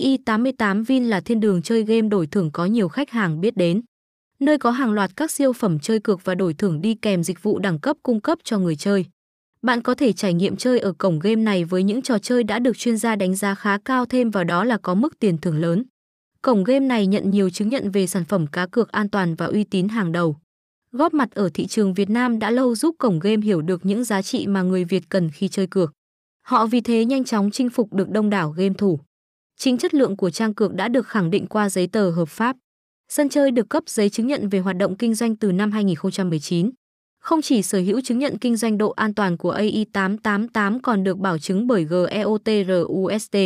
AI88 Vin là thiên đường chơi game đổi thưởng có nhiều khách hàng biết đến. Nơi có hàng loạt các siêu phẩm chơi cược và đổi thưởng đi kèm dịch vụ đẳng cấp cung cấp cho người chơi. Bạn có thể trải nghiệm chơi ở cổng game này với những trò chơi đã được chuyên gia đánh giá khá cao thêm vào đó là có mức tiền thưởng lớn. Cổng game này nhận nhiều chứng nhận về sản phẩm cá cược an toàn và uy tín hàng đầu. Góp mặt ở thị trường Việt Nam đã lâu giúp cổng game hiểu được những giá trị mà người Việt cần khi chơi cược. Họ vì thế nhanh chóng chinh phục được đông đảo game thủ. Chính chất lượng của trang cược đã được khẳng định qua giấy tờ hợp pháp. Sân chơi được cấp giấy chứng nhận về hoạt động kinh doanh từ năm 2019. Không chỉ sở hữu chứng nhận kinh doanh độ an toàn của AI888 còn được bảo chứng bởi GEOTRUST.